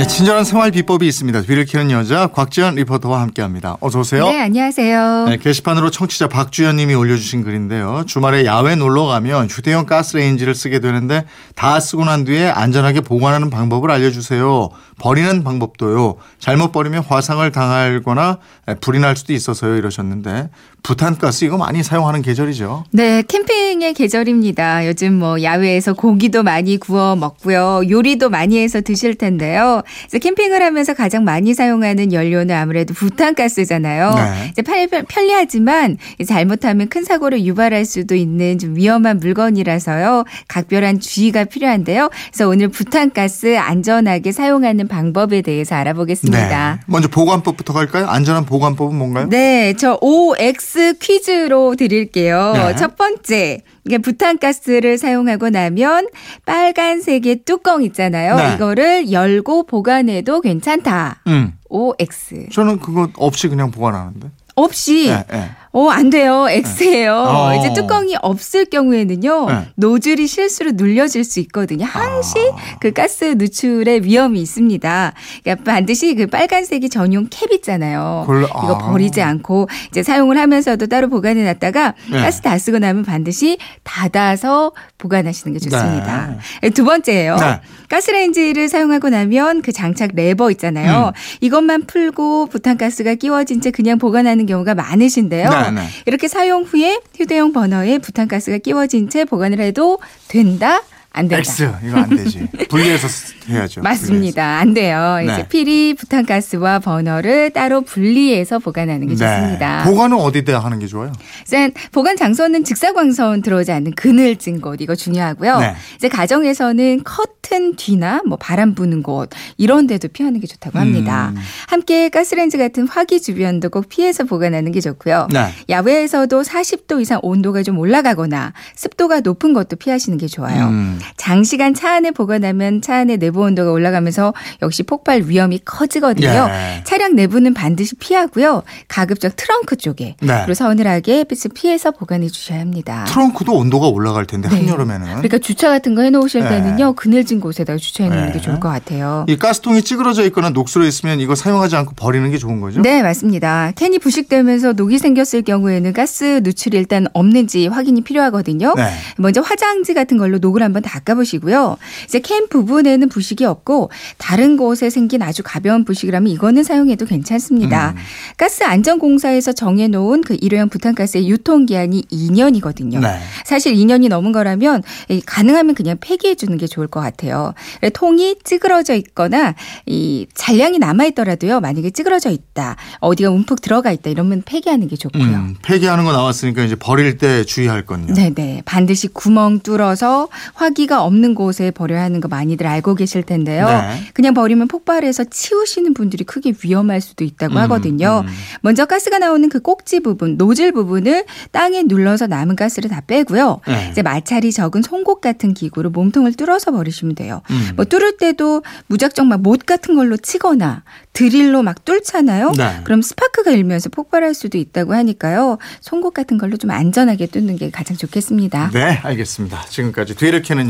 네, 친절한 생활 비법이 있습니다. 뒤를 캐는 여자 곽지연 리포터와 함께합니다. 어서 오세요. 네, 안녕하세요. 네, 게시판으로 청취자 박주연 님이 올려주신 글인데요. 주말에 야외 놀러 가면 휴대용 가스레인지를 쓰게 되는데 다 쓰고 난 뒤에 안전하게 보관하는 방법을 알려주세요. 버리는 방법도요. 잘못 버리면 화상을 당하거나 불이 날 수도 있어서요. 이러셨는데 부탄가스 이거 많이 사용하는 계절이죠. 네, 캠핑의 계절입니다. 요즘 뭐 야외에서 고기도 많이 구워 먹고요. 요리도 많이 해서 드실 텐데요. 그래서 캠핑을 하면서 가장 많이 사용하는 연료는 아무래도 부탄가스잖아요. 네. 이제 편- 편리하지만 잘못하면 큰 사고를 유발할 수도 있는 좀 위험한 물건이라서요. 각별한 주의가 필요한데요. 그래서 오늘 부탄가스 안전하게 사용하는 방법에 대해서 알아보겠습니다. 네. 먼저 보관법부터 갈까요? 안전한 보관법은 뭔가요? 네, 저 OX 퀴즈로 드릴게요. 네. 첫 번째. 이게 부탄가스를 사용하고 나면 빨간색의 뚜껑 있잖아요. 네. 이거를 열고 보관해도 괜찮다. 음. OX. 저는 그거 없이 그냥 보관하는데. 없이 네, 네. 어, 안 돼요. X예요. 어. 이제 뚜껑이 없을 경우에는요. 네. 노즐이 실수로 눌려질 수 있거든요. 항시 아. 그 가스 누출의 위험이 있습니다. 그러니까 반드시 그 빨간색이 전용 캡 있잖아요. 이거 아. 버리지 않고 이제 사용을 하면서도 따로 보관해 놨다가 네. 가스 다 쓰고 나면 반드시 닫아서 보관하시는 게 좋습니다. 두 번째예요. 네. 가스레인지를 사용하고 나면 그 장착 레버 있잖아요. 음. 이것만 풀고 부탄가스가 끼워진 채 그냥 보관하는 경우가 많으신데요. 네, 네. 이렇게 사용 후에 휴대용 버너에 부탄가스가 끼워진 채 보관을 해도 된다? 안 된다. X 이거 안 되지. 분리해서 쓰- 해야죠. 맞습니다. 안 돼요. 네. 이제 필히 부탄가스와 버너를 따로 분리해서 보관하는 게 분리해서. 좋습니다. 네. 보관은 어디다 하는 게 좋아요? 우선 보관 장소는 직사광선 들어오지 않는 그늘진 곳 이거 중요하고요. 네. 이제 가정에서는 커튼 뒤나 뭐 바람 부는 곳 이런 데도 피하는 게 좋다고 합니다. 음. 함께 가스레인지 같은 화기 주변도 꼭 피해서 보관하는 게 좋고요. 네. 야외에서도 40도 이상 온도가 좀 올라가거나 습도가 높은 것도 피하시는 게 좋아요. 음. 장시간 차 안에 보관하면 차 안에 내부 온도가 올라가면서 역시 폭발 위험이 커지거든요. 예. 차량 내부는 반드시 피하고요. 가급적 트렁크 쪽에 네. 그리고 서늘하게 햇빛을 피해서 보관해 주셔야 합니다. 트렁크도 온도가 올라갈 텐데 네. 한여름에는 그러니까 주차 같은 거 해놓으실 네. 때는요 그늘진 곳에다가 주차해 놓는 네. 게 좋을 것 같아요. 이 가스통이 찌그러져 있거나 녹슬어 있으면 이거 사용하지 않고 버리는 게 좋은 거죠? 네, 맞습니다. 캔이 부식되면서 녹이 생겼을 경우에는 가스 누출이 일단 없는지 확인이 필요하거든요. 네. 먼저 화장지 같은 걸로 녹을 한번 닦아보시고요. 이제 캔 부분에는 부식이 없고 다른 곳에 생긴 아주 가벼운 부식이라면 이거는 사용해도 괜찮습니다. 음. 가스 안전공사에서 정해놓은 그 일회용 부탄가스의 유통기한이 2년이거든요. 네. 사실 2년이 넘은 거라면 이 가능하면 그냥 폐기해 주는 게 좋을 것 같아요. 통이 찌그러져 있거나 이 잔량이 남아 있더라도요. 만약에 찌그러져 있다, 어디가 움푹 들어가 있다 이러면 폐기하는 게 좋고요. 음, 폐기하는 거 나왔으니까 이제 버릴 때 주의할 건요. 네네. 반드시 구멍 뚫어서 화기가 없는 곳에 버려야 하는 거 많이들 알고 계실 텐데요. 네. 그냥 버리면 폭발해서 치우시는 분들이 크게 위험할 수도 있다고 음, 하거든요. 음. 먼저 가스가 나오는 그 꼭지 부분, 노즐 부분을 땅에 눌러서 남은 가스를 다 빼고요. 네. 이제 마찰이 적은 송곳 같은 기구로 몸통을 뚫어서 버리시면 돼요. 음. 뭐 뚫을 때도 무작정 막 못 같은 걸로 치거나 드릴로 막 뚫잖아요. 네. 그럼 스파크가 일면서 폭발할 수도 있다고 하니까요. 송곳 같은 걸로 좀 안전하게 뚫는 게 가장 좋겠습니다. 네, 알겠습니다. 지금까지 뒤를 캐는